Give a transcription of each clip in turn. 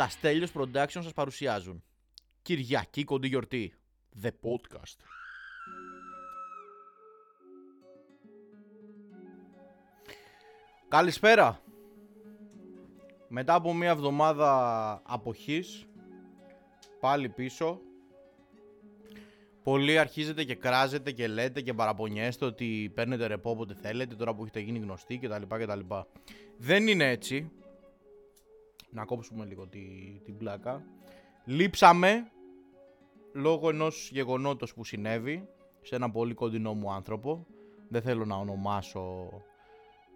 Τα Στέλιος Production σας παρουσιάζουν. Κυριακή κοντή γιορτή. The Podcast. Καλησπέρα. Μετά από μια εβδομάδα αποχής, πάλι πίσω. Πολλοί αρχίζετε και κράζετε και λέτε και παραπονιέστε ότι παίρνετε ρεπό όποτε θέλετε τώρα που έχετε γίνει γνωστοί κτλ. κτλ. Δεν είναι έτσι. Να κόψουμε λίγο τη, την πλάκα. Λείψαμε λόγω ενός γεγονότος που συνέβη σε ένα πολύ κοντινό μου άνθρωπο. Δεν θέλω να ονομάσω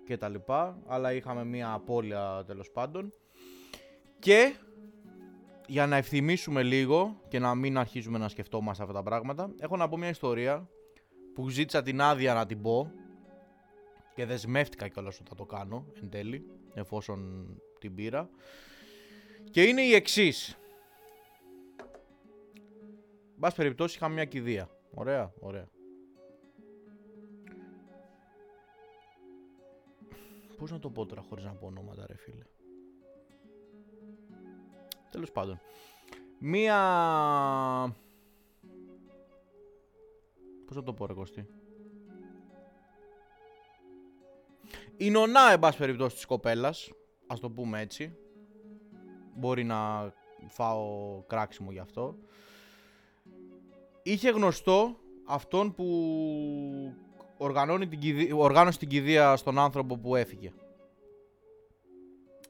και τα λοιπά, αλλά είχαμε μία απώλεια τέλος πάντων. Και για να ευθυμίσουμε λίγο και να μην αρχίζουμε να σκεφτόμαστε αυτά τα πράγματα, έχω να πω μια ιστορία που ζήτησα την άδεια να την πω και δεσμεύτηκα κιόλας ότι θα το κάνω εν τέλει, εφόσον την πήρα. Και είναι η εξής. Μπας περιπτώσει είχαμε μια κηδεία. Ωραία, ωραία. Πώς να το πω τώρα χωρίς να πω ονόματα ρε φίλε. Τέλος πάντων. Μία... Πώς να το πω ρε Κωστή. Η νονά, εν πάση περιπτώσει, της κοπέλας, ας το πούμε έτσι, μπορεί να φάω κράξιμο γι' αυτό, είχε γνωστό αυτόν που οργανώνει την κηδεία, οργάνωσε την κηδεία στον άνθρωπο που έφυγε.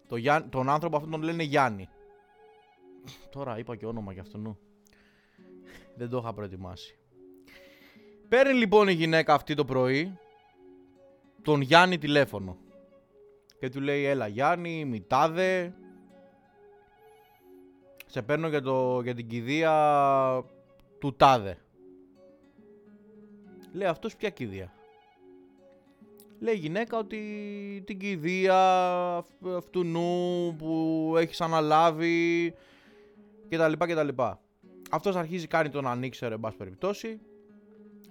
Το Γιάν, τον άνθρωπο αυτόν τον λένε Γιάννη. Τώρα είπα και όνομα για αυτόν. Δεν το είχα προετοιμάσει. Παίρνει λοιπόν η γυναίκα αυτή το πρωί τον Γιάννη τηλέφωνο. Και του λέει έλα Γιάννη, μητάδε. Σε παίρνω για, το, για την κηδεία του τάδε. Λέει αυτός ποια κηδεία; Λέει η γυναίκα ότι την κηδεία αυτού νου που έχεις αναλάβει και τα λοιπά και τα λοιπά. Αυτός αρχίζει κάνει τον ανοίξερε εν πάση περιπτώσει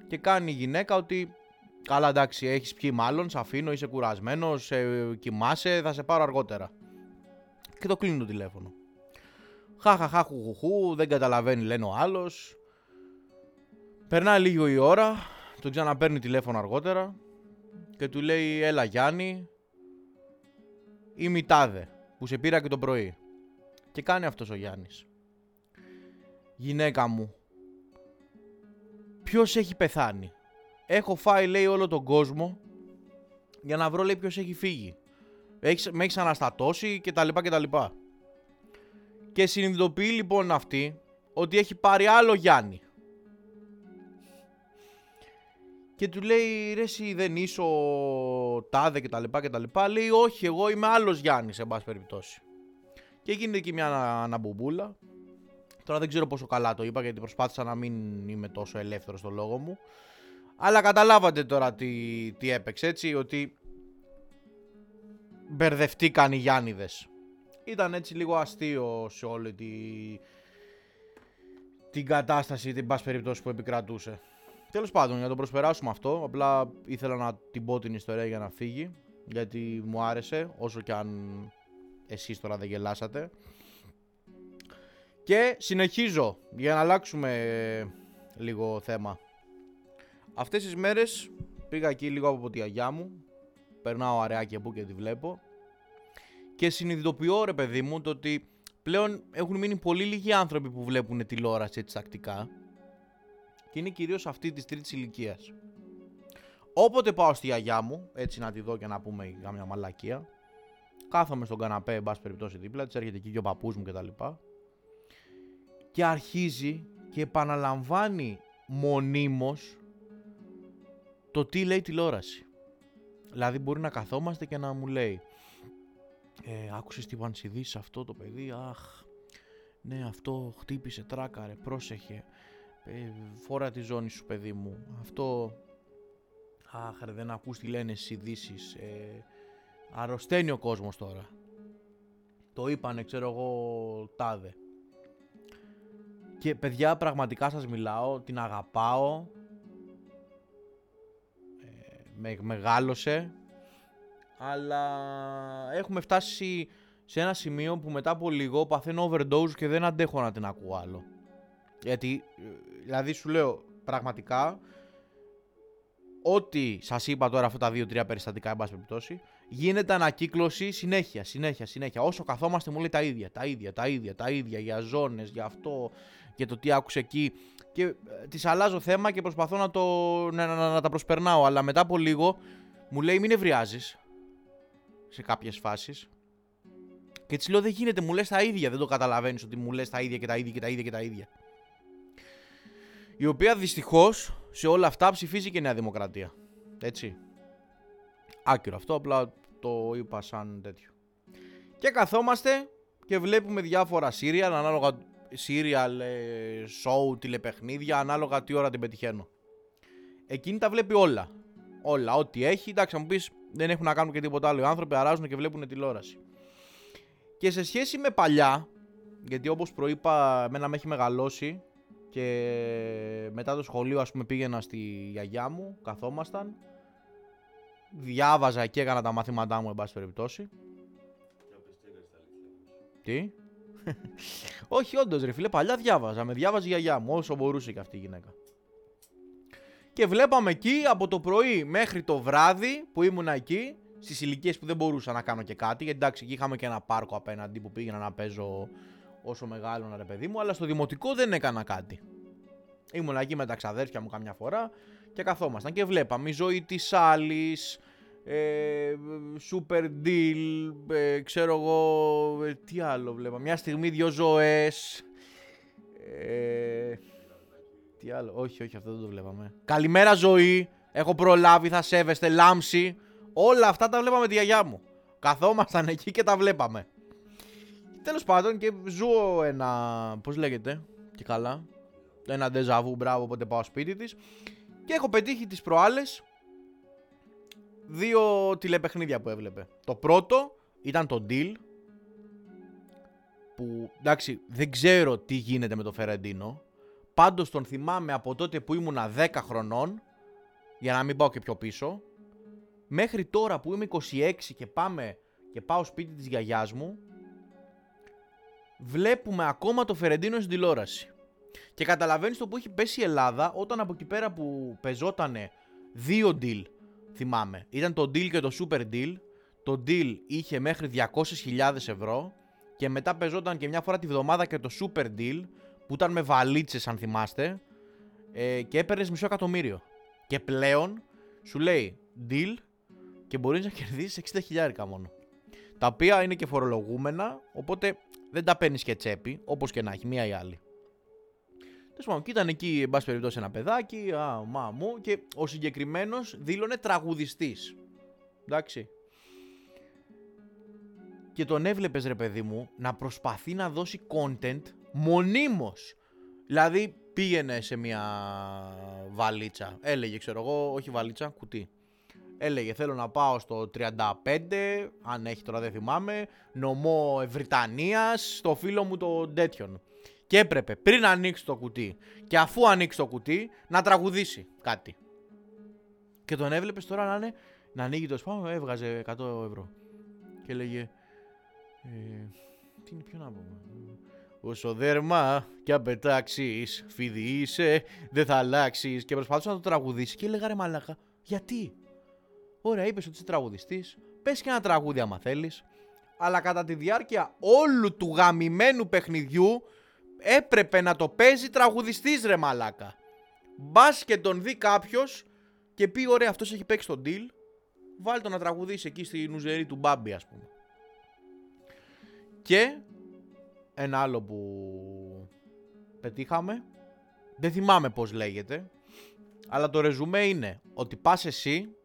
και κάνει η γυναίκα ότι καλά εντάξει έχεις πιει μάλλον, σε αφήνω, είσαι κουρασμένος, σε κοιμάσαι, θα σε πάρω αργότερα. Και το κλείνει το τηλέφωνο. Χαχαχά χουχουχού, δεν καταλαβαίνει λένε ο άλλος. Περνάει λίγο η ώρα, τον ξαναπαίρνει τηλέφωνο αργότερα και του λέει έλα Γιάννη ή μητάδε που σε πήρα και το πρωί. Και κάνει αυτός ο Γιάννης. Γυναίκα μου, ποιος έχει πεθάνει. Έχω φάει λέει όλο τον κόσμο για να βρω λέει ποιος έχει φύγει. Έχεις, με έχει αναστατώσει και τα λοιπά και τα λοιπά. Και συνειδητοποιεί λοιπόν αυτή ότι έχει πάρει άλλο Γιάννη. Και του λέει ρε εσύ δεν είσαι ο τάδε και τα λοιπά και τα λοιπά. Λέει όχι εγώ είμαι άλλος Γιάννης σε πάση περιπτώσει. Και γίνεται εκεί μια αναμπουμπούλα. Τώρα δεν ξέρω πόσο καλά το είπα γιατί προσπάθησα να μην είμαι τόσο ελεύθερος στο λόγο μου. Αλλά καταλάβατε τώρα τι, τι έπαιξε έτσι ότι μπερδευτήκαν οι Γιάννηδες. Ήταν έτσι λίγο αστείο σε όλη τη, την κατάσταση, την πάση περιπτώσει που επικρατούσε. Τέλος πάντων, για να το προσπεράσουμε αυτό, απλά ήθελα να την πω την ιστορία για να φύγει, γιατί μου άρεσε, όσο και αν εσείς τώρα δεν γελάσατε. Και συνεχίζω, για να αλλάξουμε λίγο θέμα. Αυτές τις μέρες πήγα εκεί λίγο από τη γιαγιά μου, περνάω αραιά που και τη βλέπω και συνειδητοποιώ ρε παιδί μου το ότι πλέον έχουν μείνει πολύ λίγοι άνθρωποι που βλέπουν τηλεόραση έτσι τακτικά και είναι κυρίως αυτή της τρίτης ηλικίας. Όποτε πάω στη γιαγιά μου, έτσι να τη δω και να πούμε για μια μαλακία, κάθομαι στον καναπέ, εν πάση περιπτώσει δίπλα, της έρχεται εκεί και ο παππούς μου κτλ. Και, και αρχίζει και επαναλαμβάνει μονίμως το τι λέει τηλεόραση. Δηλαδή μπορεί να καθόμαστε και να μου λέει ε, άκουσες τι είπαν αυτό το παιδί, αχ, ναι αυτό χτύπησε τράκαρε, πρόσεχε, ε, φόρα τη ζώνη σου παιδί μου, αυτό, αχ ρε, δεν ακούς τι λένε στις ειδήσεις. ε, αρρωσταίνει ο κόσμος τώρα. Το είπανε, ξέρω εγώ, τάδε. Και παιδιά, πραγματικά σας μιλάω, την αγαπάω, με, μεγάλωσε αλλά έχουμε φτάσει σε ένα σημείο που μετά από λίγο παθαίνω overdose και δεν αντέχω να την ακούω άλλο. Γιατί, ε, δηλαδή σου λέω, πραγματικά, ό,τι σας είπα τώρα αυτά τα δύο-τρία περιστατικά, εν πάση περιπτώσει, γίνεται ανακύκλωση συνέχεια, συνέχεια, συνέχεια. Όσο καθόμαστε μου λέει τα ίδια, τα ίδια, τα ίδια, τα ίδια, για ζώνες, για αυτό, για το τι άκουσε εκεί. Και ε, της αλλάζω θέμα και προσπαθώ να, το, να, να, να, τα προσπερνάω. Αλλά μετά από λίγο μου λέει μην ευριάζει σε κάποιες φάσεις. Και τη λέω δεν γίνεται, μου λες τα ίδια, δεν το καταλαβαίνεις ότι μου λες τα ίδια και τα ίδια και τα ίδια και τα ίδια. Η οποία δυστυχώς σε όλα αυτά ψηφίζει και Νέα Δημοκρατία. Έτσι. Άκυρο αυτό, απλά το είπα σαν τέτοιο. Και καθόμαστε και βλέπουμε διάφορα serial, ανάλογα serial, ε, show, τηλεπαιχνίδια, ανάλογα τι ώρα την πετυχαίνω. Εκείνη τα βλέπει όλα. Όλα, ό,τι έχει. Εντάξει, θα μου πεις δεν έχουν να κάνουν και τίποτα άλλο. Οι άνθρωποι αράζουν και βλέπουν τηλεόραση. Και σε σχέση με παλιά, γιατί όπως προείπα, εμένα με έχει μεγαλώσει και μετά το σχολείο ας πούμε πήγαινα στη γιαγιά μου, καθόμασταν, διάβαζα και έκανα τα μαθήματά μου εν πάση περιπτώσει. Τι; Όχι, όντως ρε φίλε, παλιά διάβαζα. Με διάβαζε η γιαγιά μου, όσο μπορούσε και αυτή η γυναίκα. Και βλέπαμε εκεί από το πρωί μέχρι το βράδυ που ήμουν εκεί, στις ηλικίες που δεν μπορούσα να κάνω και κάτι. Γιατί εντάξει, εκεί είχαμε και ένα πάρκο απέναντι που πήγαινα να παίζω όσο μεγάλο ρε παιδί μου, αλλά στο δημοτικό δεν έκανα κάτι. Ήμουν εκεί με τα ξαδέρφια μου καμιά φορά και καθόμασταν και βλέπαμε η ζωή της άλλης, ε, super deal, ε, ξέρω εγώ, ε, τι άλλο βλέπα. Μια στιγμή δύο ζωές. Ε, τι άλλο, όχι, όχι, αυτό δεν το βλέπαμε. Καλημέρα ζωή, έχω προλάβει, θα σέβεστε, λάμψη. Όλα αυτά τα βλέπαμε τη γιαγιά μου. Καθόμασταν εκεί και τα βλέπαμε. Τέλος πάντων και ζω ένα, πώς λέγεται, και καλά, ένα ντεζαβού, μπράβο, όποτε πάω σπίτι της. Και έχω πετύχει τις προάλλες δύο τηλεπαιχνίδια που έβλεπε. Το πρώτο ήταν το Deal, που εντάξει δεν ξέρω τι γίνεται με το Φερεντίνο, πάντως τον θυμάμαι από τότε που ήμουνα 10 χρονών, για να μην πάω και πιο πίσω, μέχρι τώρα που είμαι 26 και πάμε και πάω σπίτι της γιαγιάς μου, βλέπουμε ακόμα το Φερεντίνο στην τηλεόραση. Και καταλαβαίνεις το που έχει πέσει η Ελλάδα όταν από εκεί πέρα που πεζότανε δύο deal θυμάμαι. Ήταν το deal και το super deal. Το deal είχε μέχρι 200.000 ευρώ και μετά πεζόταν και μια φορά τη βδομάδα και το super deal που ήταν με βαλίτσες αν θυμάστε ε, και έπαιρνες μισό εκατομμύριο. Και πλέον σου λέει deal και μπορείς να κερδίσεις 60.000 μόνο. Τα οποία είναι και φορολογούμενα, οπότε δεν τα παίρνεις και τσέπη, όπως και να έχει, μία ή άλλη. Τέλος πάντων, και ήταν εκεί, εν πάση περιπτώσει, ένα παιδάκι, α, μα μου, και ο συγκεκριμένος δήλωνε τραγουδιστής. Εντάξει. Και τον έβλεπες, ρε παιδί μου, να προσπαθεί να δώσει content μονίμως. Δηλαδή, πήγαινε σε μια βαλίτσα. Έλεγε, ξέρω εγώ, όχι βαλίτσα, κουτί. Έλεγε θέλω να πάω στο 35, αν έχει τώρα δεν θυμάμαι, νομό Ευρυτανίας, στο φίλο μου το τέτοιον. Και έπρεπε πριν ανοίξει το κουτί και αφού ανοίξει το κουτί να τραγουδήσει κάτι. Και τον έβλεπες τώρα να, είναι, να ανοίγει το σπάμα, έβγαζε 100 ευρώ. Και έλεγε. Ε, τι είναι, ποιο να πούμε. Όσο δέρμα και αν πετάξεις, φίδι είσαι, δεν θα αλλάξεις. Και προσπαθούσε να το τραγουδήσει και έλεγα ρε μαλάκα, γιατί; Ωραία, είπες ότι είσαι τραγουδιστής. Πες και ένα τραγούδι άμα θέλεις. Αλλά κατά τη διάρκεια όλου του γαμημένου παιχνιδιού έπρεπε να το παίζει τραγουδιστής ρε μαλάκα. Μπας και τον δει κάποιος και πει ωραία αυτός έχει παίξει τον deal, βάλει τον να τραγουδήσει εκεί στη νουζερή του Μπάμπη ας πούμε. Και ένα άλλο που πετύχαμε, δεν θυμάμαι πώς λέγεται, αλλά το ρεζουμέ είναι ότι πας εσύ,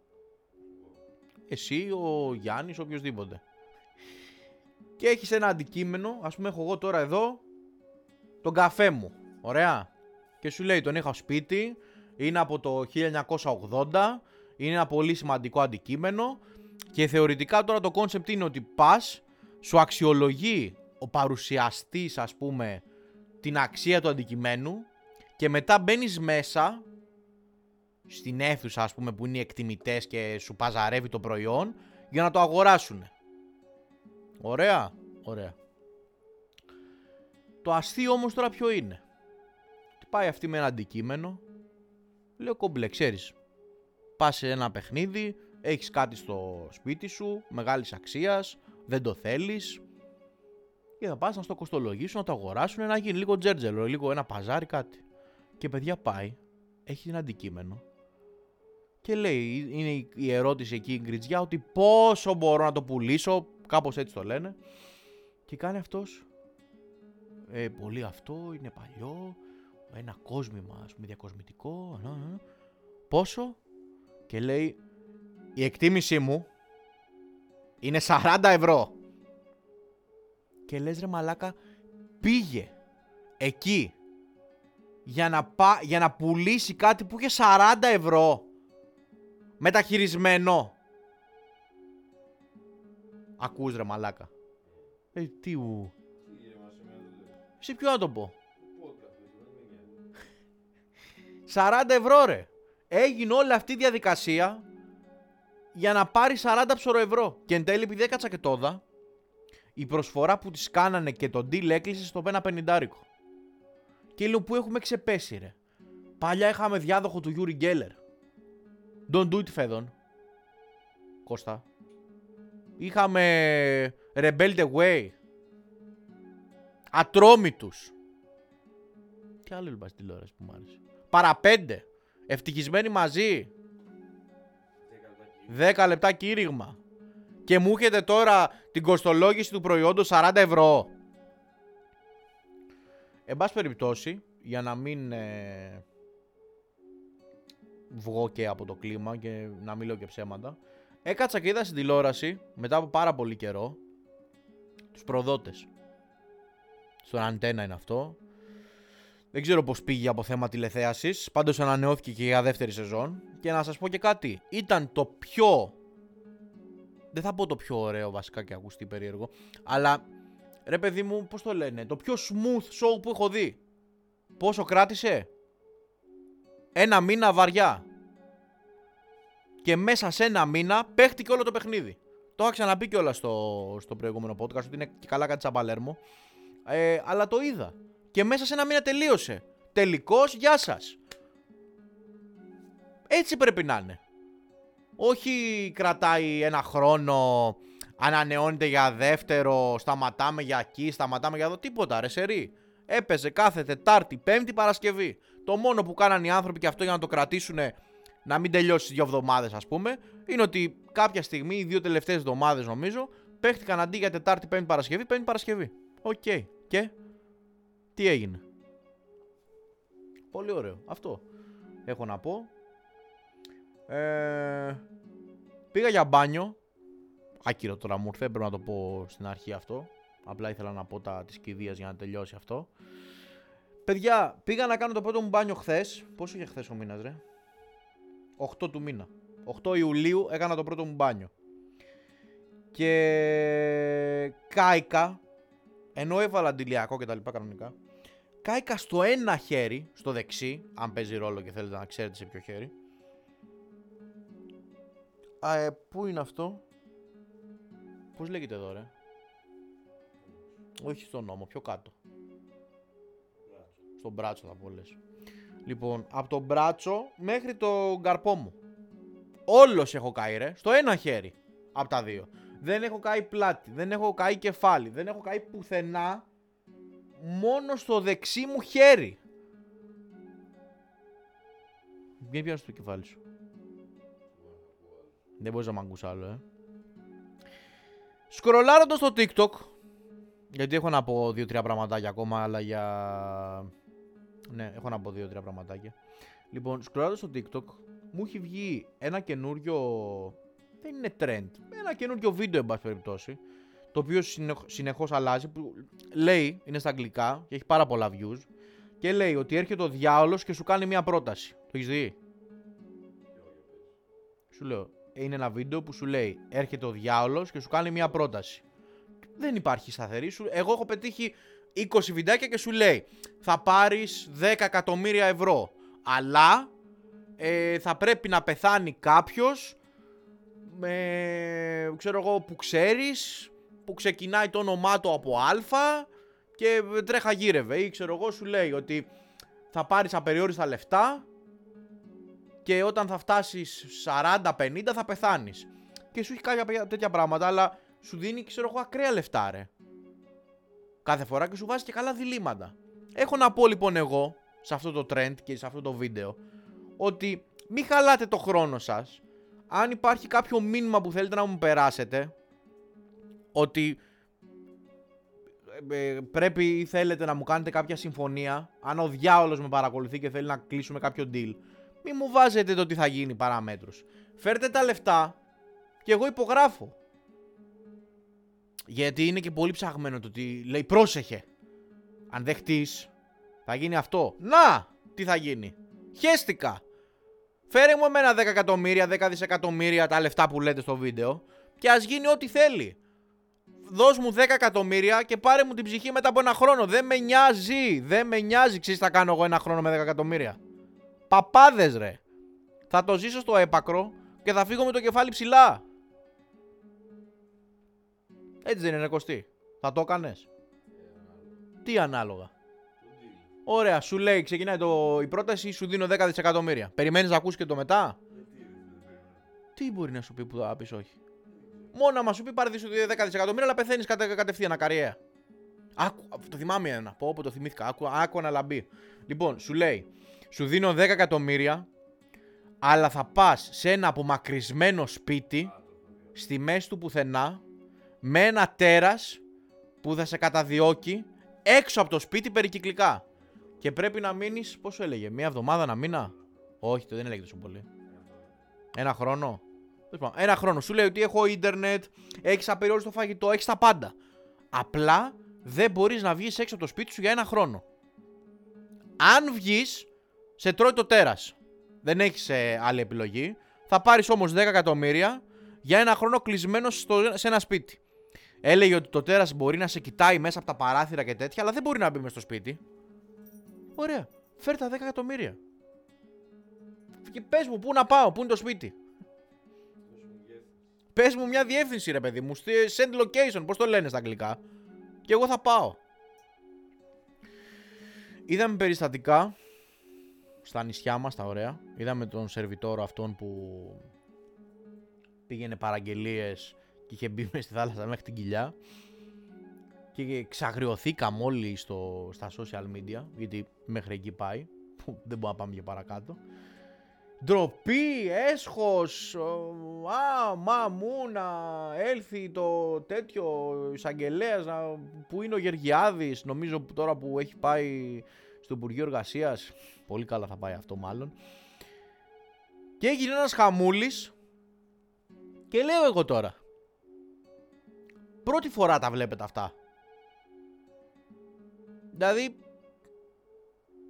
εσύ, ο Γιάννης, οποιοδήποτε. Και έχεις ένα αντικείμενο, ας πούμε έχω εγώ τώρα εδώ τον καφέ μου. Ωραία. Και σου λέει τον είχα σπίτι, είναι από το 1980, είναι ένα πολύ σημαντικό αντικείμενο και θεωρητικά τώρα το concept είναι ότι πας, σου αξιολογεί ο παρουσιαστής ας πούμε την αξία του αντικειμένου και μετά μπαίνεις μέσα στην αίθουσα ας πούμε που είναι οι εκτιμητές και σου παζαρεύει το προϊόν για να το αγοράσουν. Ωραία. Ωραία. Το αστείο όμως τώρα ποιο είναι; Πάει αυτή με ένα αντικείμενο. Λέω κόμπλε, ξέρεις. Πας σε ένα παιχνίδι, έχεις κάτι στο σπίτι σου, μεγάλης αξίας, δεν το θέλεις. Και θα πας να στο κοστολογήσουν, να το αγοράσουν, να γίνει λίγο τζέρτζελο, λίγο ένα παζάρι, κάτι. Και παιδιά πάει, έχει ένα αντικείμενο και λέει, είναι η ερώτηση εκεί η γκριτζιά ότι πόσο μπορώ να το πουλήσω, κάπως έτσι το λένε. Και κάνει αυτός, ε, πολύ αυτό, είναι παλιό, ένα κόσμημα, ας πούμε, διακοσμητικό, πόσο; Και λέει, η εκτίμησή μου είναι 40 ευρώ. Και λες ρε μαλάκα, πήγε εκεί για να, πα, για να πουλήσει κάτι που είχε 40 ευρώ μεταχειρισμένο. Ακούς ρε μαλάκα. Ε, τι ου. Σε ποιο να το πω. 40 ευρώ ρε. Έγινε όλη αυτή η διαδικασία για να πάρει 40 ψωρο ευρώ. Και εν τέλει επειδή έκατσα και το είδα, η προσφορά που της κάνανε και το deal έκλεισε στο 1,50. Και λέω που έχουμε ξεπέσει ρε; Παλιά είχαμε διάδοχο του Uri Geller. Don't do it Φέδων. Κώστα. Είχαμε Rebel the Way. Ατρόμητους. Τι άλλο είπα στην τηλεόραση που μου άρεσε. Παραπέντε. Ευτυχισμένοι μαζί. 10 λεπτά κήρυγμα. Και μου έχετε τώρα την κοστολόγηση του προϊόντος 40 ευρώ. Εν πάση περιπτώσει, για να μην ε, βγω και από το κλίμα και να μην λέω και ψέματα, έκατσα και είδα στην τηλεόραση, μετά από πάρα πολύ καιρό, τους προδότες. Στον αντένα είναι αυτό. Δεν ξέρω πώς πήγε από θέμα τηλεθέασης, πάντως ανανεώθηκε και για δεύτερη σεζόν. Και να σας πω και κάτι, ήταν το πιο... Δεν θα πω το πιο ωραίο βασικά και ακουστεί περίεργο, αλλά ρε παιδί μου, πώς το λένε, το πιο smooth show που έχω δει. Πόσο κράτησε; Ένα μήνα βαριά. Και μέσα σε ένα μήνα παίχτηκε όλο το παιχνίδι. Το είχα ξαναπεί κιόλας στο, στο προηγούμενο podcast ότι είναι και καλά κάτι σαν Παλέρμο. Ε, αλλά το είδα. Και μέσα σε ένα μήνα τελείωσε. Τελικώ, γεια σας. Έτσι πρέπει να είναι. Όχι κρατάει ένα χρόνο, ανανεώνεται για δεύτερο, σταματάμε για εκεί, σταματάμε για εδώ, τίποτα ρε σερή. Έπαιζε κάθε Τετάρτη, Πέμπτη, Παρασκευή. Το μόνο που κάνανε οι άνθρωποι και αυτό για να το κρατήσουν να μην τελειώσει δύο εβδομάδες, ας πούμε, είναι ότι κάποια στιγμή, οι δύο τελευταίες εβδομάδες νομίζω, παίχτηκαν αντί για Τετάρτη, Πέμπτη, Παρασκευή, Πέμπτη, Παρασκευή. Οκ. Και τι έγινε; Πολύ ωραίο. Αυτό έχω να πω. Ε, πήγα για μπάνιο. Άκυρο τώρα μου ήρθε, πρέπει να το πω στην αρχή αυτό. Απλά ήθελα να πω τα της κηδείας για να τελειώσει αυτό. Παιδιά, πήγα να κάνω το πρώτο μου μπάνιο χθες. Πόσο είχε χθες ο μήνας, ρε; 8 του μήνα. 8 Ιουλίου έκανα το πρώτο μου μπάνιο. Και κάηκα, ενώ έβαλα αντιλιακό και τα λοιπά κανονικά, κάηκα στο ένα χέρι, στο δεξί, αν παίζει ρόλο και θέλετε να ξέρετε σε ποιο χέρι. Α, ε, πού είναι αυτό; Πώς λέγεται εδώ ρε; Όχι στον νόμο, πιο κάτω. Στον μπράτσο θα πω λες. Λοιπόν, από το μπράτσο μέχρι το καρπό μου. Όλος έχω καεί, ρε. Στο ένα χέρι. Από τα δύο. Δεν έχω καεί πλάτη. Δεν έχω καεί κεφάλι. Δεν έχω καεί πουθενά. Μόνο στο δεξί μου χέρι. Μην πιάνει το κεφάλι σου. Δεν μπορείς να μ' ακούσει άλλο, ε. Σκρολάροντα το TikTok. Γιατί έχω να πω δύο-τρία πραγματάκια ακόμα, αλλά για ναι, έχω να πω δύο-τρία πραγματάκια. Λοιπόν, σκρολάρω στο TikTok, μου έχει βγει ένα καινούριο. Δεν είναι trend. Ένα καινούριο βίντεο, εν πάση περιπτώσει. Το οποίο συνεχώς αλλάζει. Που λέει, είναι στα αγγλικά και έχει πάρα πολλά views. Και λέει ότι έρχεται ο διάολος και σου κάνει μια πρόταση. Το έχεις δει; Σου λέω. Είναι ένα βίντεο που σου λέει έρχεται ο διάολος και σου κάνει μια πρόταση. Δεν υπάρχει σταθερή σου. Εγώ έχω πετύχει 20 βιντεάκια και σου λέει θα πάρεις 10 εκατομμύρια ευρώ αλλά ε, θα πρέπει να πεθάνει κάποιος με, ξέρω εγώ που ξέρεις που ξεκινάει το όνομά του από Α και τρέχα γύρευε. Ή ξέρω εγώ σου λέει ότι θα πάρεις απεριόριστα λεφτά και όταν θα φτάσεις 40-50 θα πεθάνεις. Και σου έχει κάποια τέτοια πράγματα, αλλά σου δίνει ξέρω εγώ ακραία λεφτά ρε. Κάθε φορά και σου βάζει και καλά διλήμματα. Έχω να πω λοιπόν εγώ, σε αυτό το trend και σε αυτό το βίντεο, ότι μην χαλάτε το χρόνο σας. Αν υπάρχει κάποιο μήνυμα που θέλετε να μου περάσετε, ότι ε, πρέπει ή θέλετε να μου κάνετε κάποια συμφωνία, αν ο διάολος με παρακολουθεί και θέλει να κλείσουμε κάποιο deal, μην μου βάζετε το τι θα γίνει παραμέτρους. Φέρτε τα λεφτά και εγώ υπογράφω. Γιατί είναι και πολύ ψαγμένο το ότι λέει πρόσεχε. Αν δεχτείς θα γίνει αυτό. Να! Τι θα γίνει. Χέστηκα. Φέρε μου εμένα 10 εκατομμύρια, 10 δισεκατομμύρια τα λεφτά που λέτε στο βίντεο και ας γίνει ό,τι θέλει. Δώσ' μου 10 εκατομμύρια και πάρε μου την ψυχή μετά από ένα χρόνο. Δεν με νοιάζει. Δεν με νοιάζει. Ξέρεις θα κάνω εγώ ένα χρόνο με 10 εκατομμύρια. Παπάδες ρε. Θα το ζήσω στο έπακρο και θα φύγω με το κεφάλι ψηλά. Έτσι δεν είναι Κωστή. Θα το έκανες. Τι ανάλογα. Ωραία, σου λέει, ξεκινάει το, η πρόταση, σου δίνω 10 δισεκατομμύρια. Περιμένεις να ακούσει και το μετά; Τι μπορεί να σου πει που θα πεις όχι; Μόνο να σου πει πάρε 10 δισεκατομμύρια, αλλά πεθαίνεις κατε, κατευθείαν ακαριέα. Άκου, το θυμάμαι ένα. Πω, πω το θυμήθηκα. Άκου, άκου να λαμπεί. Λοιπόν, σου λέει, σου δίνω 10 εκατομμύρια, αλλά θα πας σε ένα απομακρυσμένο σπίτι, στη μέση του πουθενά, με ένα τέρας που θα σε καταδιώκει έξω από το σπίτι περικυκλικά. Και πρέπει να μείνεις, πόσο έλεγε, μία εβδομάδα να μήνα; Όχι, το δεν έλεγε τόσο πολύ. Ένα χρόνο; Ένα χρόνο. Σου λέει ότι έχω ίντερνετ, έχεις απεριόριστο φαγητό, έχεις τα πάντα. Απλά δεν μπορείς να βγεις έξω από το σπίτι σου για ένα χρόνο. Αν βγεις, σε τρώει το τέρας. Δεν έχεις ε, άλλη επιλογή. Θα πάρεις όμως 10 εκατομμύρια για ένα χρόνο κλεισμένο σε ένα σπίτι. Έλεγε ότι το τέρας μπορεί να σε κοιτάει μέσα από τα παράθυρα και τέτοια, αλλά δεν μπορεί να μπει μέσα στο σπίτι. Ωραία. Φέρ τα 10 εκατομμύρια. Και πες μου, πού να πάω, πού είναι το σπίτι. Πες μου μια διεύθυνση, ρε παιδί μου. Send location, πώς το λένε στα αγγλικά. Και εγώ θα πάω. Είδαμε περιστατικά στα νησιά μας, τα ωραία. Είδαμε τον σερβιτόρο αυτόν που πήγαινε παραγγελίες και είχε μπει μέσα στη θάλασσα μέχρι την κοιλιά και ξαγριωθήκαμε όλοι στο, στα social media γιατί μέχρι εκεί πάει που δεν μπορούμε να πάμε και παρακάτω ντροπή, έσχος, α, μα, μου να έλθει το τέτοιο εισαγγελέας που είναι ο Γεργιάδης, νομίζω τώρα που έχει πάει στο Υπουργείο Εργασίας. Πολύ καλά θα πάει αυτό μάλλον. Και έγινε ένας χαμούλης και λέω εγώ τώρα, Πρώτη φορά τα βλέπετε αυτά. Δηλαδή,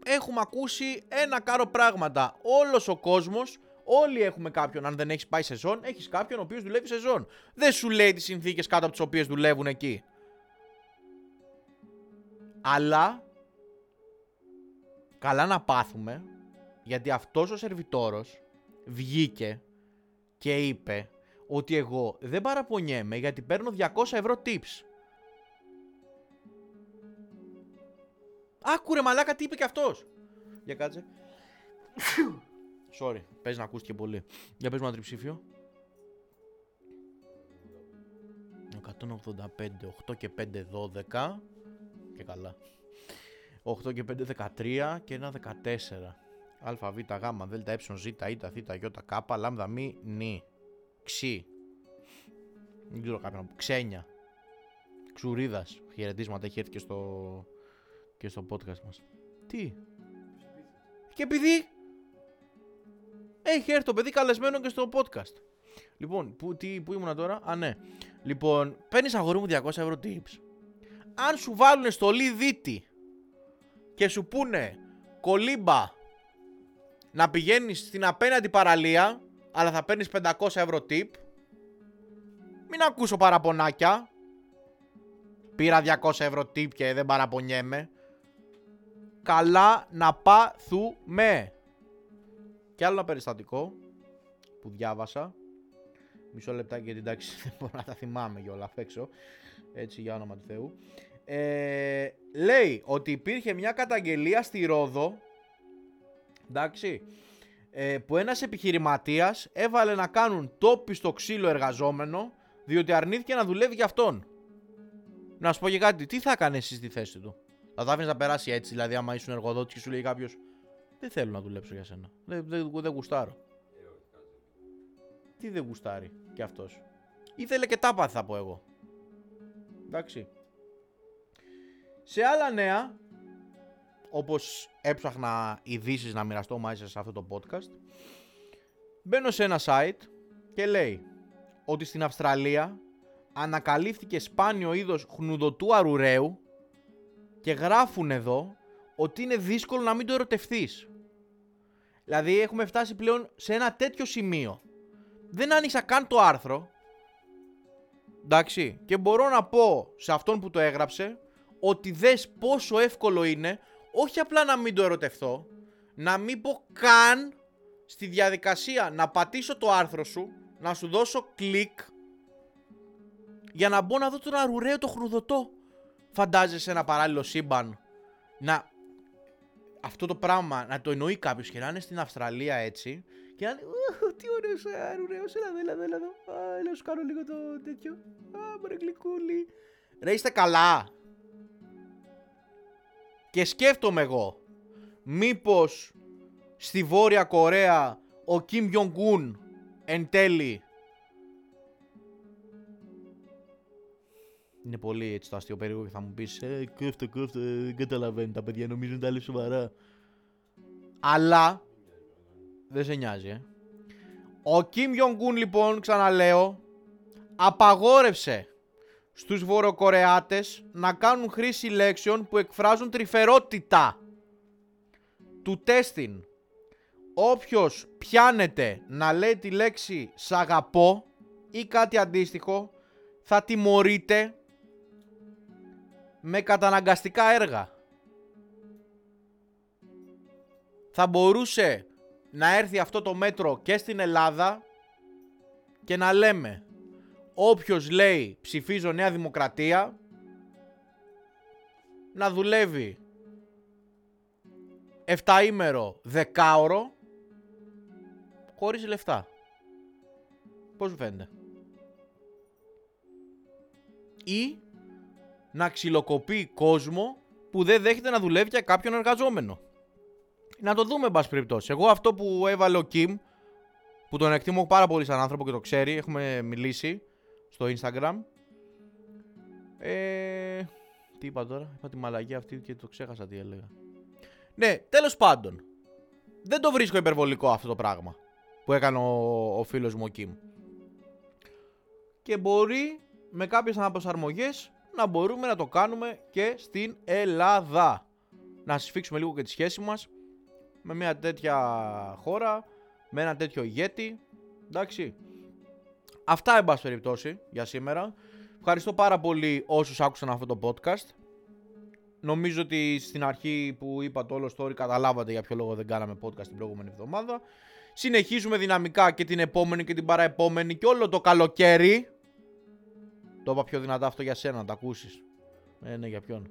έχουμε ακούσει ένα κάρο πράγματα. Όλος ο κόσμος, όλοι έχουμε κάποιον, αν δεν έχεις πάει σεζόν, έχεις κάποιον ο οποίος δουλεύει σεζόν. Δεν σου λέει τις συνθήκες κάτω από τις οποίες δουλεύουν εκεί. Αλλά, καλά να πάθουμε, γιατί αυτός ο σερβιτόρος βγήκε και είπε ότι εγώ δεν παραπονιέμαι γιατί παίρνω 200 ευρώ tips. Άκουρε μαλάκα τι είπε και αυτός. Για κάτσε. Sorry, παίζει να ακούστηκε πολύ. Για πες μου ένα τριψήφιο. 185, 8 και 5, 12. Και καλά. 8 και 5, 13 και ένα 14. Α, Β, Γ, Δ, Ε, Ζ, Ι, Θ, Ι, Κ, Λ, Μ, Νι. Ξι. Δεν ξέρω κάποιον. Ξένια. Ξουρίδας. Χαιρετίσματα έχει έρθει και στο, και στο podcast μας. Τι; Και επειδή έχει έρθει το παιδί καλεσμένο και στο podcast. Λοιπόν, πού, τι, πού ήμουνα τώρα; Α, ναι. Λοιπόν, παίρνεις αγόρι μου 200 ευρώ tips. Αν σου βάλουν στολή δίτη και σου πούνε κολύμπα να πηγαίνεις στην απέναντι παραλία αλλά θα παίρνεις 500 ευρώ tip μην ακούσω παραπονάκια. Πήρα 200 ευρώ tip και δεν παραπονιέμαι. Καλά να πάθουμε. Και άλλο ένα περιστατικό που διάβασα. Μισό λεπτάκι γιατί εντάξει δεν μπορώ να τα θυμάμαι για όλα απ' έξω. Έτσι, για όνομα του Θεού. Ε, λέει ότι υπήρχε μια καταγγελία στη Ρόδο. Εντάξει. Ε, που ένας επιχειρηματίας έβαλε να κάνουν τόπι στο ξύλο εργαζόμενο διότι αρνήθηκε να δουλεύει για αυτόν. Να σου πω και κάτι, τι θα έκανε εσύ στη θέση του; Θα το άφηνε να περάσει έτσι, δηλαδή, άμα ήσουν εργοδότης και σου λέει κάποιος, Δεν θέλω να δουλέψω για σένα. Δεν, δεν, δεν γουστάρω. Τι δεν γουστάρει κι αυτός. Ήθελε και τα θα πω εγώ. Εντάξει. Σε άλλα νέα, όπως έψαχνα ειδήσεις να μοιραστώ μαζί σας σε αυτό το podcast, μπαίνω σε ένα site και λέει ότι στην Αυστραλία ανακαλύφθηκε σπάνιο είδος χνουδωτού αρουραίου και γράφουν εδώ ότι είναι δύσκολο να μην το ερωτευθείς. Δηλαδή έχουμε φτάσει πλέον σε ένα τέτοιο σημείο. Δεν άνοιξα καν το άρθρο. Εντάξει. Και μπορώ να πω σε αυτόν που το έγραψε ότι δες πόσο εύκολο είναι όχι απλά να μην το ερωτευθώ, να μην πω καν στη διαδικασία να πατήσω το άρθρο σου, να σου δώσω κλικ για να μπω να δω τον αρουραίο το χρουδωτό. Φαντάζεσαι ένα παράλληλο σύμπαν να αυτό το πράγμα να το εννοεί κάποιος και να είναι στην Αυστραλία έτσι και να λέει Τι ωραίος αρουραίο, έλα εδώ, έλα εδώ, έλα εδώ. Α, έλα σου κάνω λίγο το τέτοιο. Α, μωρέ γλυκούλη. Ρε είστε καλά. Και σκέφτομαι εγώ, μήπως στη Βόρεια Κορέα ο Κιμ Γιονγκούν εν τέλει Είναι πολύ έτσι το αστείο περίεργο και θα μου πεις Ε, κόφτε, κόφτε, δεν καταλαβαίνουν τα παιδιά, νομίζουν τα λέει σοβαρά. Αλλά, δεν σε νοιάζει, ε. Ο Κιμ Γιονγκούν λοιπόν, ξαναλέω, απαγόρευσε στους Βορειοκορεάτες να κάνουν χρήση λέξεων που εκφράζουν τρυφερότητα του τέστην. Όποιος πιάνεται να λέει τη λέξη «σ' αγαπώ» ή κάτι αντίστοιχο θα τιμωρείται με καταναγκαστικά έργα. Θα μπορούσε να έρθει αυτό το μέτρο και στην Ελλάδα και να λέμε όποιος λέει ψηφίζω Νέα Δημοκρατία να δουλεύει 7 ημέρο, 10 ώρο χωρίς λεφτά. Πώς φαίνεται; Ή να ξυλοκοπεί κόσμο που δεν δέχεται να δουλεύει για κάποιον εργαζόμενο. Να το δούμε, εν πάση περιπτώσει. Εγώ αυτό που έβαλε ο Κιμ, που τον εκτιμώ πάρα πολύ σαν άνθρωπο και το ξέρει, έχουμε μιλήσει στο Instagram. Ε, τι είπα τώρα, είπα τη μαλαγία αυτή και το ξέχασα τι έλεγα. Ναι, τέλος πάντων. Δεν το βρίσκω υπερβολικό αυτό το πράγμα που έκανε ο, ο φίλος μου ο Κιμ. Και μπορεί με κάποιες αναπροσαρμογές να μπορούμε να το κάνουμε και στην Ελλάδα. Να συσφίξουμε λίγο και τη σχέση μας με μια τέτοια χώρα, με ένα τέτοιο ηγέτη. Εντάξει. Αυτά εν πάση περιπτώσει για σήμερα. Ευχαριστώ πάρα πολύ όσους άκουσαν αυτό το podcast. Νομίζω ότι στην αρχή που είπα το όλο story καταλάβατε για ποιο λόγο δεν κάναμε podcast την προηγούμενη εβδομάδα. Συνεχίζουμε δυναμικά και την επόμενη και την παραεπόμενη και όλο το καλοκαίρι. Το είπα πιο δυνατά αυτό για σένα, να το ακούσεις. Ε, ναι, για ποιον.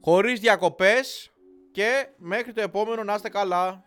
Χωρίς διακοπές και μέχρι το επόμενο να είστε καλά.